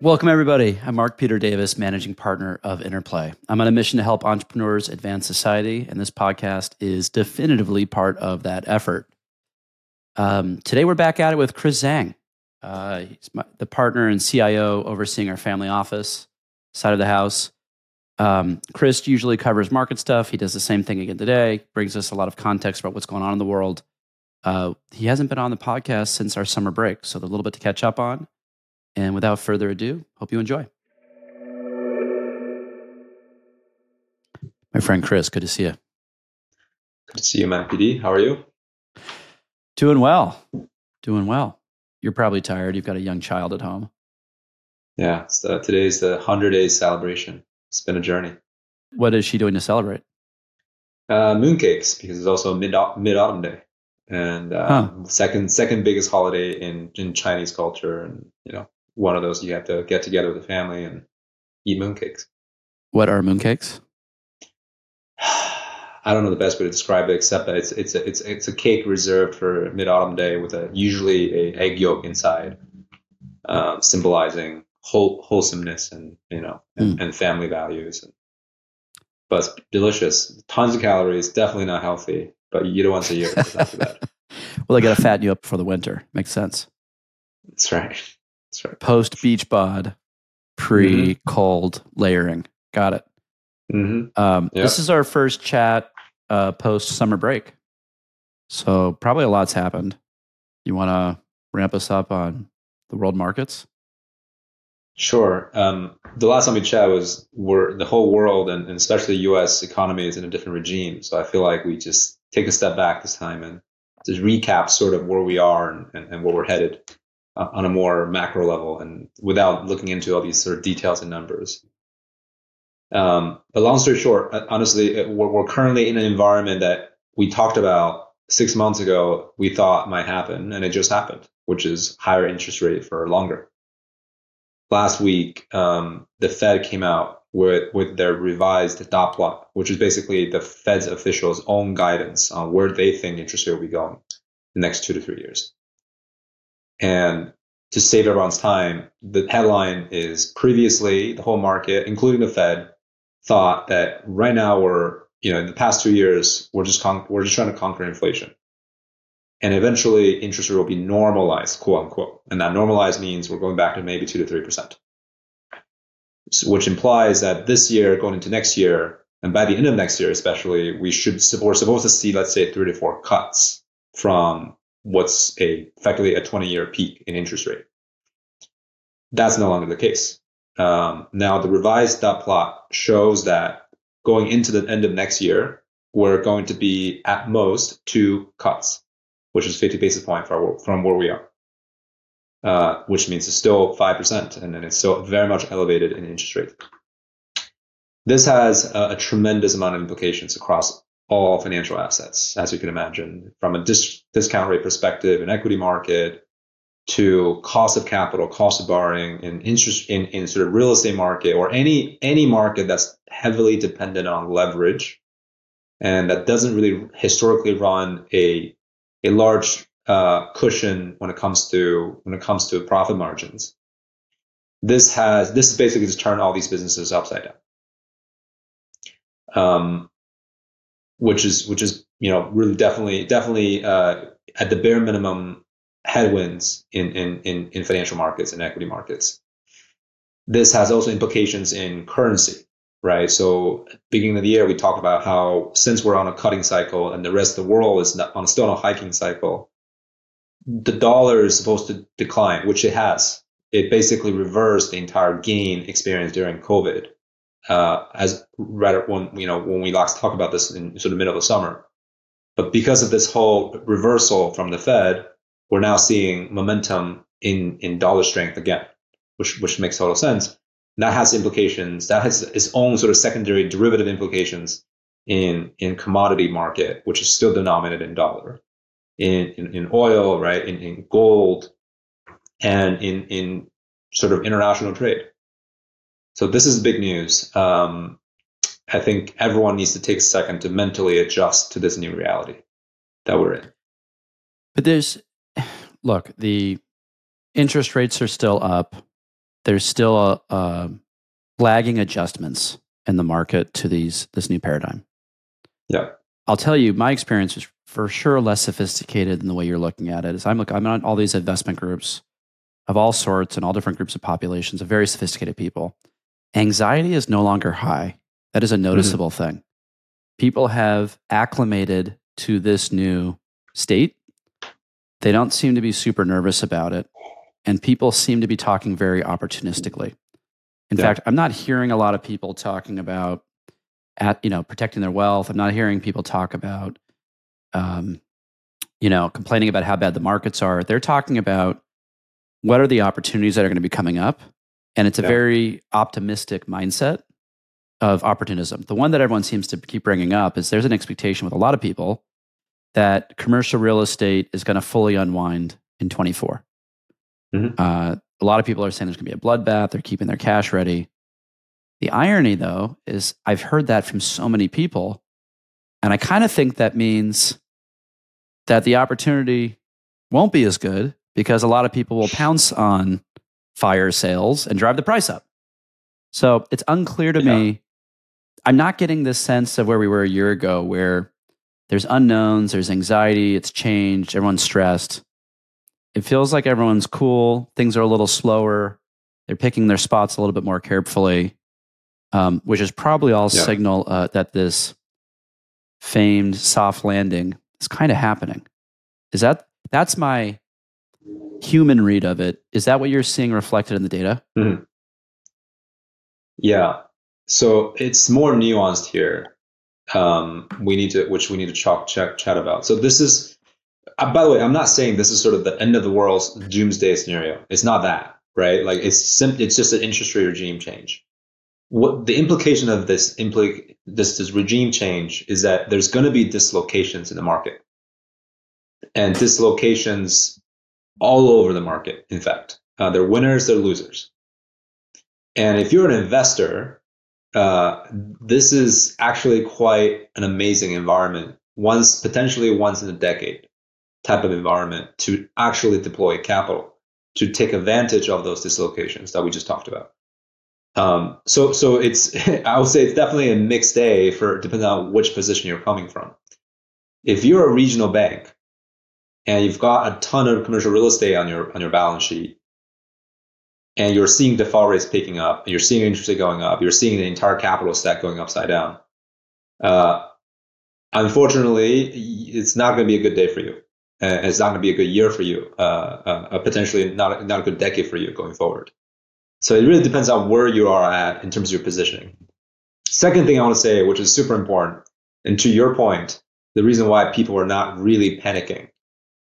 Welcome, everybody. I'm Mark Peter Davis, managing partner of Interplay. I'm on a mission to help entrepreneurs advance society, and this podcast is definitively part of that effort. Um, today, we're back at it with Chris Zhang. Uh, he's my, the partner and CIO overseeing our family office side of the house. Um, Chris usually covers market stuff. He does the same thing again today, brings us a lot of context about what's going on in the world. Uh, he hasn't been on the podcast since our summer break, so there's a little bit to catch up on. And without further ado, hope you enjoy. My friend Chris, good to see you. Good to see you, Matt PD. How are you? Doing well. Doing well. You're probably tired. You've got a young child at home. Yeah, the, today's the 100 days celebration. It's been a journey. What is she doing to celebrate? Uh, mooncakes, because it's also mid mid autumn day, and uh, huh. second second biggest holiday in in Chinese culture, and you know one of those you have to get together with the family and eat mooncakes. What are mooncakes? I don't know the best way to describe it, except that it's it's a, it's it's a cake reserved for Mid Autumn Day with a usually a egg yolk inside, um, symbolizing whole, wholesomeness and you know and, mm. and family values. And, but it's delicious, tons of calories, definitely not healthy. But you eat it once a year after that. well, they got to fatten you up for the winter. Makes sense. That's right. Post beach bod, pre cold mm-hmm. layering. Got it. Mm-hmm. Um, yep. This is our first chat uh, post summer break. So probably a lot's happened. You want to ramp us up on the world markets? Sure. Um, the last time we chat was where the whole world and, and, especially the U.S. economy is in a different regime. So I feel like we just take a step back this time and just recap sort of where we are and, and, and where we're headed uh, on a more macro level and without looking into all these sort of details and numbers. Um, but long story short, uh, honestly, we're, we're currently in an environment that we talked about six months ago, we thought might happen, and it just happened, which is higher interest rate for longer. Last week, um, the Fed came out with, with their revised dot plot, which is basically the Fed's officials' own guidance on where they think interest rate will be going the next two to three years. And to save everyone's time, the headline is previously the whole market, including the Fed, thought that right now we're, you know, in the past two years, we're just con- we're just trying to conquer inflation. And eventually interest rate will be normalized, quote unquote. And that normalized means we're going back to maybe two to three percent. Which implies that this year, going into next year, and by the end of next year, especially, we should we're supposed to see, let's say, three to four cuts from what's a effectively a 20 year peak in interest rate. That's no longer the case. Um, now the revised dot plot shows that going into the end of next year, we're going to be at most two cuts, which is 50 basis point from, where we are. Uh, which means it's still 5% and then it's still very much elevated in interest rate. This has a, a tremendous amount of implications across all financial assets, as you can imagine, from a dis- discount rate perspective, an equity market, to cost of capital, cost of borrowing, in interest in, in sort of real estate market or any any market that's heavily dependent on leverage, and that doesn't really historically run a a large uh, cushion when it comes to when it comes to profit margins. This has this is basically to turn all these businesses upside down. Um, which is which is you know really definitely definitely uh, at the bare minimum headwinds in, in in in financial markets and equity markets. This has also implications in currency, right? So beginning of the year, we talked about how since we're on a cutting cycle and the rest of the world is on still on a hiking cycle, the dollar is supposed to decline, which it has. It basically reversed the entire gain experienced during COVID uh, as rather when you know when we last talked about this in sort of middle of the summer. But because of this whole reversal from the Fed, we're now seeing momentum in in dollar strength again, which which makes total sense. that has implications. That has its own sort of secondary derivative implications in in commodity market, which is still denominated in dollar, in in, in oil, right, in, in gold, and in in sort of international trade. So this is big news. Um, I think everyone needs to take a second to mentally adjust to this new reality that we're in. But there's, look, the interest rates are still up. there's still a, a lagging adjustments in the market to these this new paradigm. Yeah. I'll tell you, my experience is for sure less sophisticated than the way you're looking at it. Is I'm look, I'm on all these investment groups of all sorts and all different groups of populations of very sophisticated people. Anxiety is no longer high. That is a noticeable mm-hmm. thing. People have acclimated to this new state. They don't seem to be super nervous about it. And people seem to be talking very opportunistically. In yeah. fact, I'm not hearing a lot of people talking about at you know protecting their wealth. I'm not hearing people talk about um, you know complaining about how bad the markets are. They're talking about what are the opportunities that are going to be coming up, and it's a yeah. very optimistic mindset of opportunism. The one that everyone seems to keep bringing up is there's an expectation with a lot of people that commercial real estate is going to fully unwind in 24. Mm-hmm. Uh, a lot of people are saying there's going to be a bloodbath. They're keeping their cash ready. The irony, though, is I've heard that from so many people. And I kind of think that means that the opportunity won't be as good because a lot of people will pounce on fire sales and drive the price up. So it's unclear to yeah. me. I'm not getting this sense of where we were a year ago, where there's unknowns, there's anxiety, it's changed, everyone's stressed. It feels like everyone's cool, things are a little slower, they're picking their spots a little bit more carefully, um, which is probably all yeah. signal uh, that this famed soft landing is kind of happening. Is that that's my human read of it? Is that what you're seeing reflected in the data? Mm-hmm. Yeah. So it's more nuanced here. Um, we need to, which we need to chalk, check, chat about. So this is, uh, by the way, I'm not saying this is sort of the end of the world's doomsday scenario. It's not that, right? Like it's simply, it's just an interest rate regime change. What the implication of this impli- this, this regime change is that there's going to be dislocations in the market, and dislocations all over the market. In fact, uh, they're winners, they're losers. And if you're an investor, uh, this is actually quite an amazing environment. Once, potentially once in a decade type of environment to actually deploy capital to take advantage of those dislocations that we just talked about. Um, so, so it's I would say it's definitely a mixed day for depending on which position you're coming from. If you're a regional bank and you've got a ton of commercial real estate on your on your balance sheet, and you're seeing default rates picking up, you're seeing interest rate going up, you're seeing the entire capital stack going upside down. Uh, unfortunately, it's not going to be a good day for you. and it's not going to be a good year for you. Uh, uh, potentially not not a good decade for you going forward. So it really depends on where you are at in terms of your positioning. Second thing I want to say, which is super important, and to your point, the reason why people are not really panicking,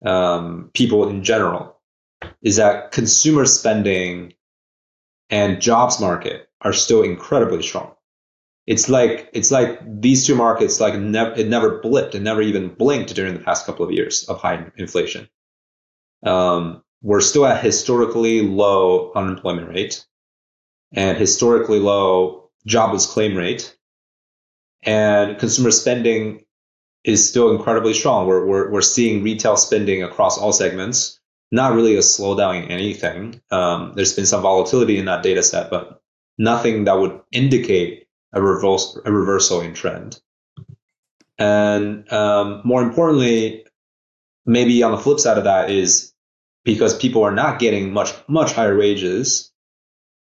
um, people in general, is that consumer spending and jobs market are still incredibly strong. It's like it's like these two markets like never it never blipped, it never even blinked during the past couple of years of high inflation. Um, we're still at historically low unemployment rate and historically low jobless claim rate, and consumer spending is still incredibly strong. We're we're, we're seeing retail spending across all segments not really a slowdown in anything. Um, there's been some volatility in that data set, but nothing that would indicate a, reverse, a reversal in trend. And um, more importantly, maybe on the flip side of that is because people are not getting much much higher wages.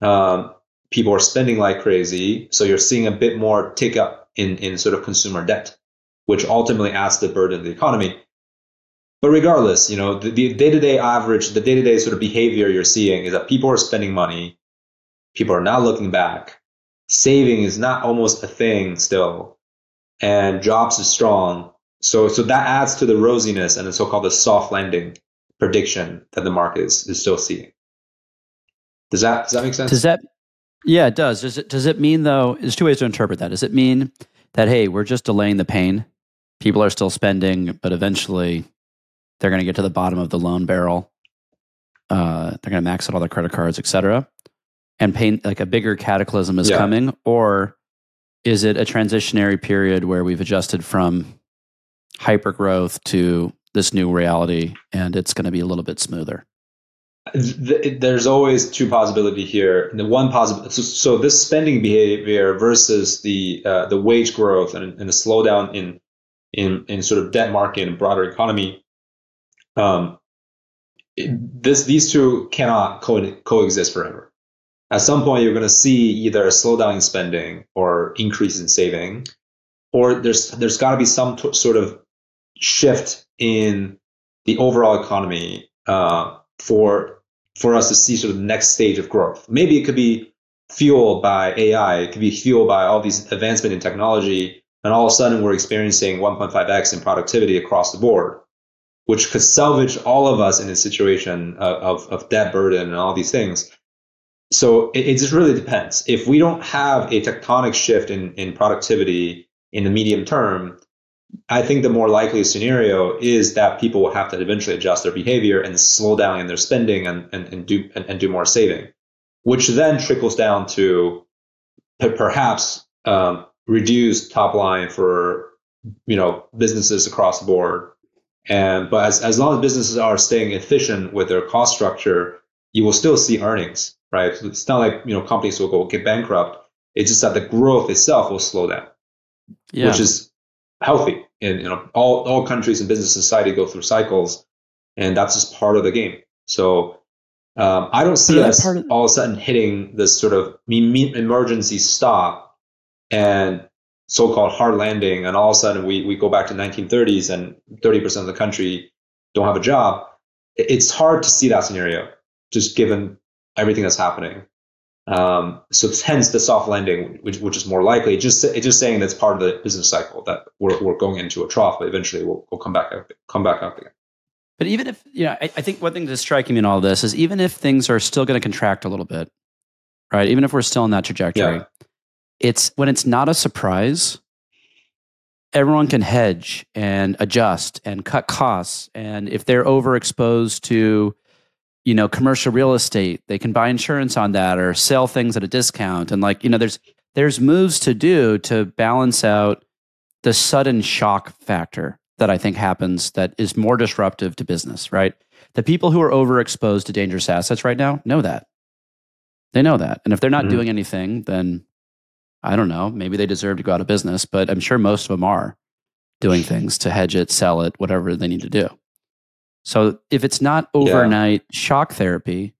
Um, people are spending like crazy, so you're seeing a bit more take up in in sort of consumer debt, which ultimately adds the burden of the economy. But regardless, you know, the, day-to-day average, the day-to-day sort of behavior you're seeing is that people are spending money. People are not looking back. Saving is not almost a thing still. And jobs is strong. So, so that adds to the rosiness and the so-called the soft landing prediction that the market is, is still seeing. Does that, does that make sense? Does that, yeah, it does. Does it, does it mean though, there's two ways to interpret that. Does it mean that, hey, we're just delaying the pain? People are still spending, but eventually they're going to get to the bottom of the loan barrel. Uh, they're going to max out all their credit cards, et cetera, and paint like a bigger cataclysm is yeah. coming, or is it a transitionary period where we've adjusted from hyper growth to this new reality and it's going to be a little bit smoother? there's always two possibility here. And the one possible, so, so, this spending behavior versus the uh, the wage growth and, and the slowdown in in in sort of debt market and broader economy. Um, this these two cannot co- coexist forever. At some point, you're going to see either a slowdown in spending or increase in saving, or there's there's got to be some t- sort of shift in the overall economy uh, for for us to see sort of the next stage of growth. Maybe it could be fueled by AI. It could be fueled by all these advancement in technology, and all of a sudden we're experiencing 1.5x in productivity across the board, which could salvage all of us in a situation of, of debt burden and all these things. So it, it just really depends. If we don't have a tectonic shift in, in productivity in the medium term, I think the more likely scenario is that people will have to eventually adjust their behavior and slow down in their spending and, and, and do and, and, do more saving, which then trickles down to perhaps um, reduce top line for you know businesses across the board. And but as, as long as businesses are staying efficient with their cost structure, you will still see earnings, right? It's not like you know companies will go get bankrupt. It's just that the growth itself will slow down, yeah. which is healthy. And you know, all all countries and business society go through cycles, and that's just part of the game. So um, I don't see us of- all of a sudden hitting this sort of emergency stop and so-called hard landing, and all of a sudden we we go back to 1930s and 30% of the country don't have a job. It's hard to see that scenario, just given everything that's happening. Um, so hence the soft landing, which, which is more likely. Just it's just saying that's part of the business cycle that we're, we're going into a trough, but eventually we'll, we'll come back up, come back up again. But even if you know, I, I think one thing that's striking me in all this is even if things are still going to contract a little bit, right? Even if we're still in that trajectory, yeah. It's when it's not a surprise. Everyone can hedge and adjust and cut costs, and if they're overexposed to you know commercial real estate they can buy insurance on that or sell things at a discount and like you know there's there's moves to do to balance out the sudden shock factor that i think happens that is more disruptive to business right the people who are overexposed to dangerous assets right now know that they know that and if they're not mm-hmm. doing anything then i don't know maybe they deserve to go out of business but i'm sure most of them are doing things to hedge it sell it whatever they need to do so if it's not overnight yeah. shock therapy,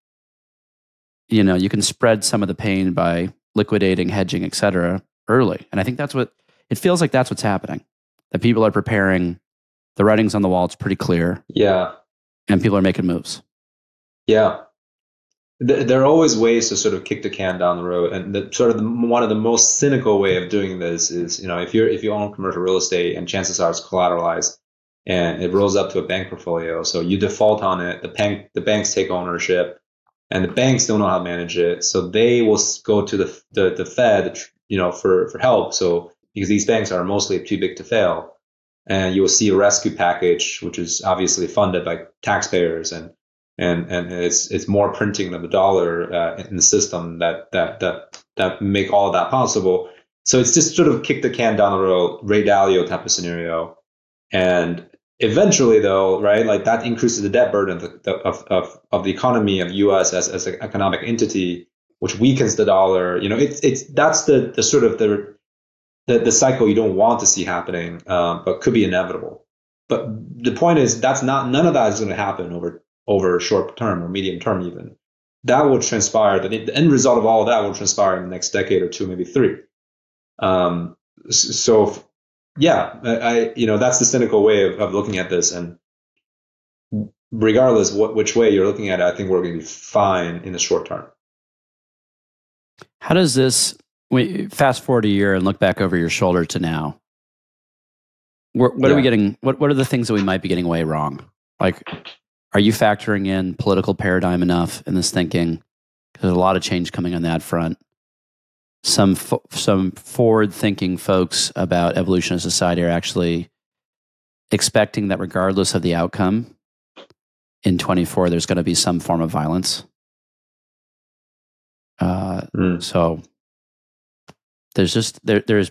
you know, you can spread some of the pain by liquidating, hedging, et cetera, early. And I think that's what it feels like that's what's happening. That people are preparing, the writing's on the wall, it's pretty clear. Yeah. And people are making moves. Yeah. There are always ways to sort of kick the can down the road, and the, sort of the, one of the most cynical way of doing this is, you know, if you're if you own commercial real estate and chances are it's collateralized, and it rolls up to a bank portfolio. So you default on it, the bank the banks take ownership, and the banks don't know how to manage it. So they will go to the the, the Fed, you know, for for help. So because these banks are mostly too big to fail, and you will see a rescue package, which is obviously funded by taxpayers and. And, and it's it's more printing than the dollar uh, in the system that that that that make all of that possible. So it's just sort of kick the can down the road, Ray Dalio type of scenario. And eventually though right like that increases the debt burden of, the, of, of, of the economy of us as, as an economic entity which weakens the dollar you know it's it's that's the the sort of the the, the cycle you don't want to see happening um, but could be inevitable but the point is that's not none of that is going to happen over over a short term or medium term even that will transpire the, the end result of all of that will transpire in the next decade or two maybe three um, so yeah, I, you know, that's the cynical way of, of looking at this. And regardless what which way you're looking at it, I think we're going to be fine in the short term. How does this we fast forward a year and look back over your shoulder to now? What, what yeah. are we getting? What what are the things that we might be getting way wrong? Like, are you factoring in political paradigm enough in this thinking? Because there's a lot of change coming on that front some fo- some forward thinking folks about evolution of society are actually expecting that regardless of the outcome in 24 there's going to be some form of violence uh, mm. so there's just there, there's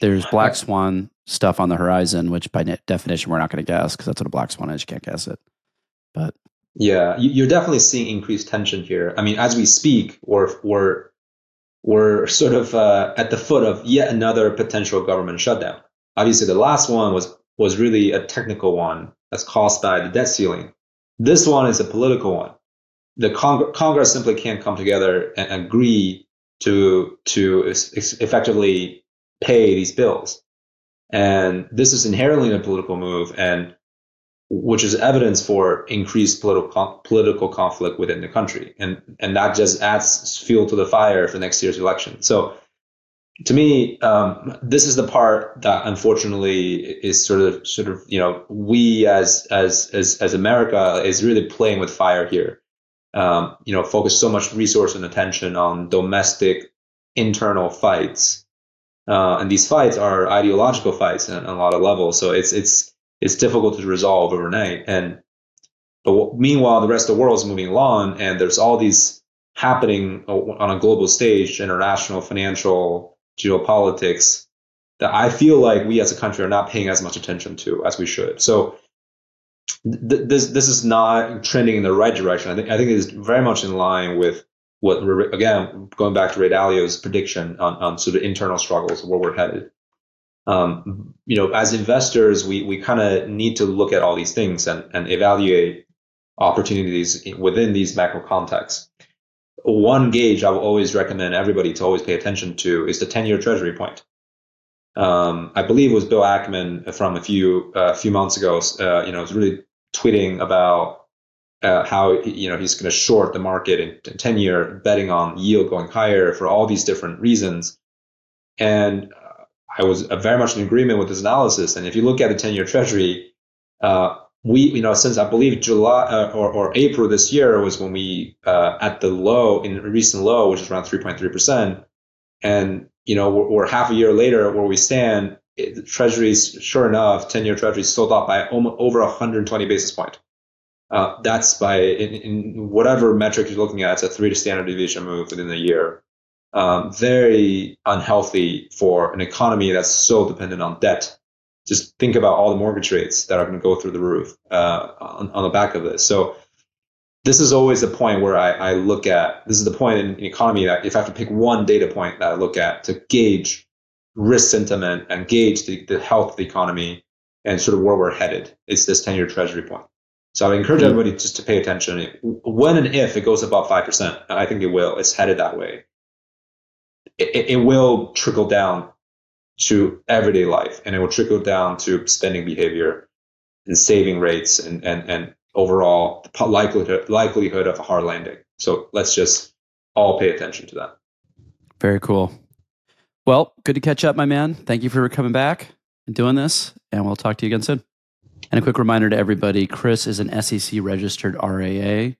there's black swan stuff on the horizon which by definition we're not going to guess because that's what a black swan is you can't guess it but Yeah, you're definitely seeing increased tension here. I mean, as we speak, we're we're we're sort of uh, at the foot of yet another potential government shutdown. Obviously, the last one was was really a technical one that's caused by the debt ceiling. This one is a political one. The Cong- Congress simply can't come together and agree to to effectively pay these bills, and this is inherently a political move. And which is evidence for increased political political conflict within the country, and and that just adds fuel to the fire for next year's election. So, to me, um, this is the part that unfortunately is sort of sort of you know we as as as as America is really playing with fire here. Um, you know, focus so much resource and attention on domestic internal fights, uh, and these fights are ideological fights on a lot of levels. So it's it's it's difficult to resolve overnight. And but meanwhile, the rest of the world is moving along, and there's all these happening on a global stage, international, financial, geopolitics, that I feel like we as a country are not paying as much attention to as we should. So th- this this is not trending in the right direction. I think I think it is very much in line with what we're again going back to Ray Dalio's prediction on, on sort of internal struggles where we're headed um, you know, as investors, we, we kind of need to look at all these things and, and evaluate opportunities within these macro contexts. One gauge I will always recommend everybody to always pay attention to is the 10 year treasury point. Um, I believe it was Bill Ackman from a few, uh, few months ago, uh, you know, was really tweeting about uh, how, you know, he's going to short the market in, in 10 year betting on yield going higher for all these different reasons. And I was very much in agreement with this analysis. And if you look at the 10 year treasury, uh, we, you know, since I believe July uh, or, or April this year was when we, uh, at the low, in recent low, which is around 3.3%. And, you know, we're, we're half a year later where we stand, it, the treasuries, sure enough, 10 year treasuries sold off by almost, over 120 basis point. Uh, that's by in, in, whatever metric you're looking at, it's a three standard deviation move within a year um, very unhealthy for an economy that's so dependent on debt. Just think about all the mortgage rates that are going to go through the roof uh, on, on, the back of this. So this is always the point where I, I look at. This is the point in, in economy that if I have to pick one data point that I look at to gauge risk sentiment and gauge the, the health of the economy and sort of where we're headed, it's this 10-year treasury point. So I encourage mm-hmm. everybody just to pay attention. When and if it goes above 5%, I think it will, it's headed that way it, it will trickle down to everyday life and it will trickle down to spending behavior and saving rates and, and, and overall likelihood, likelihood of a hard landing. So let's just all pay attention to that. Very cool. Well, good to catch up, my man. Thank you for coming back and doing this, and we'll talk to you again soon. And a quick reminder to everybody Chris is an SEC registered RAA.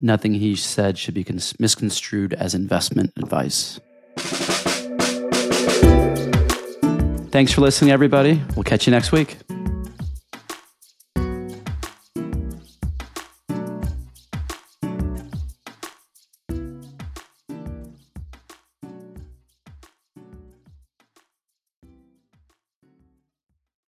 Nothing he said should be misconstrued as investment advice. Thanks for listening, everybody. We'll catch you next week.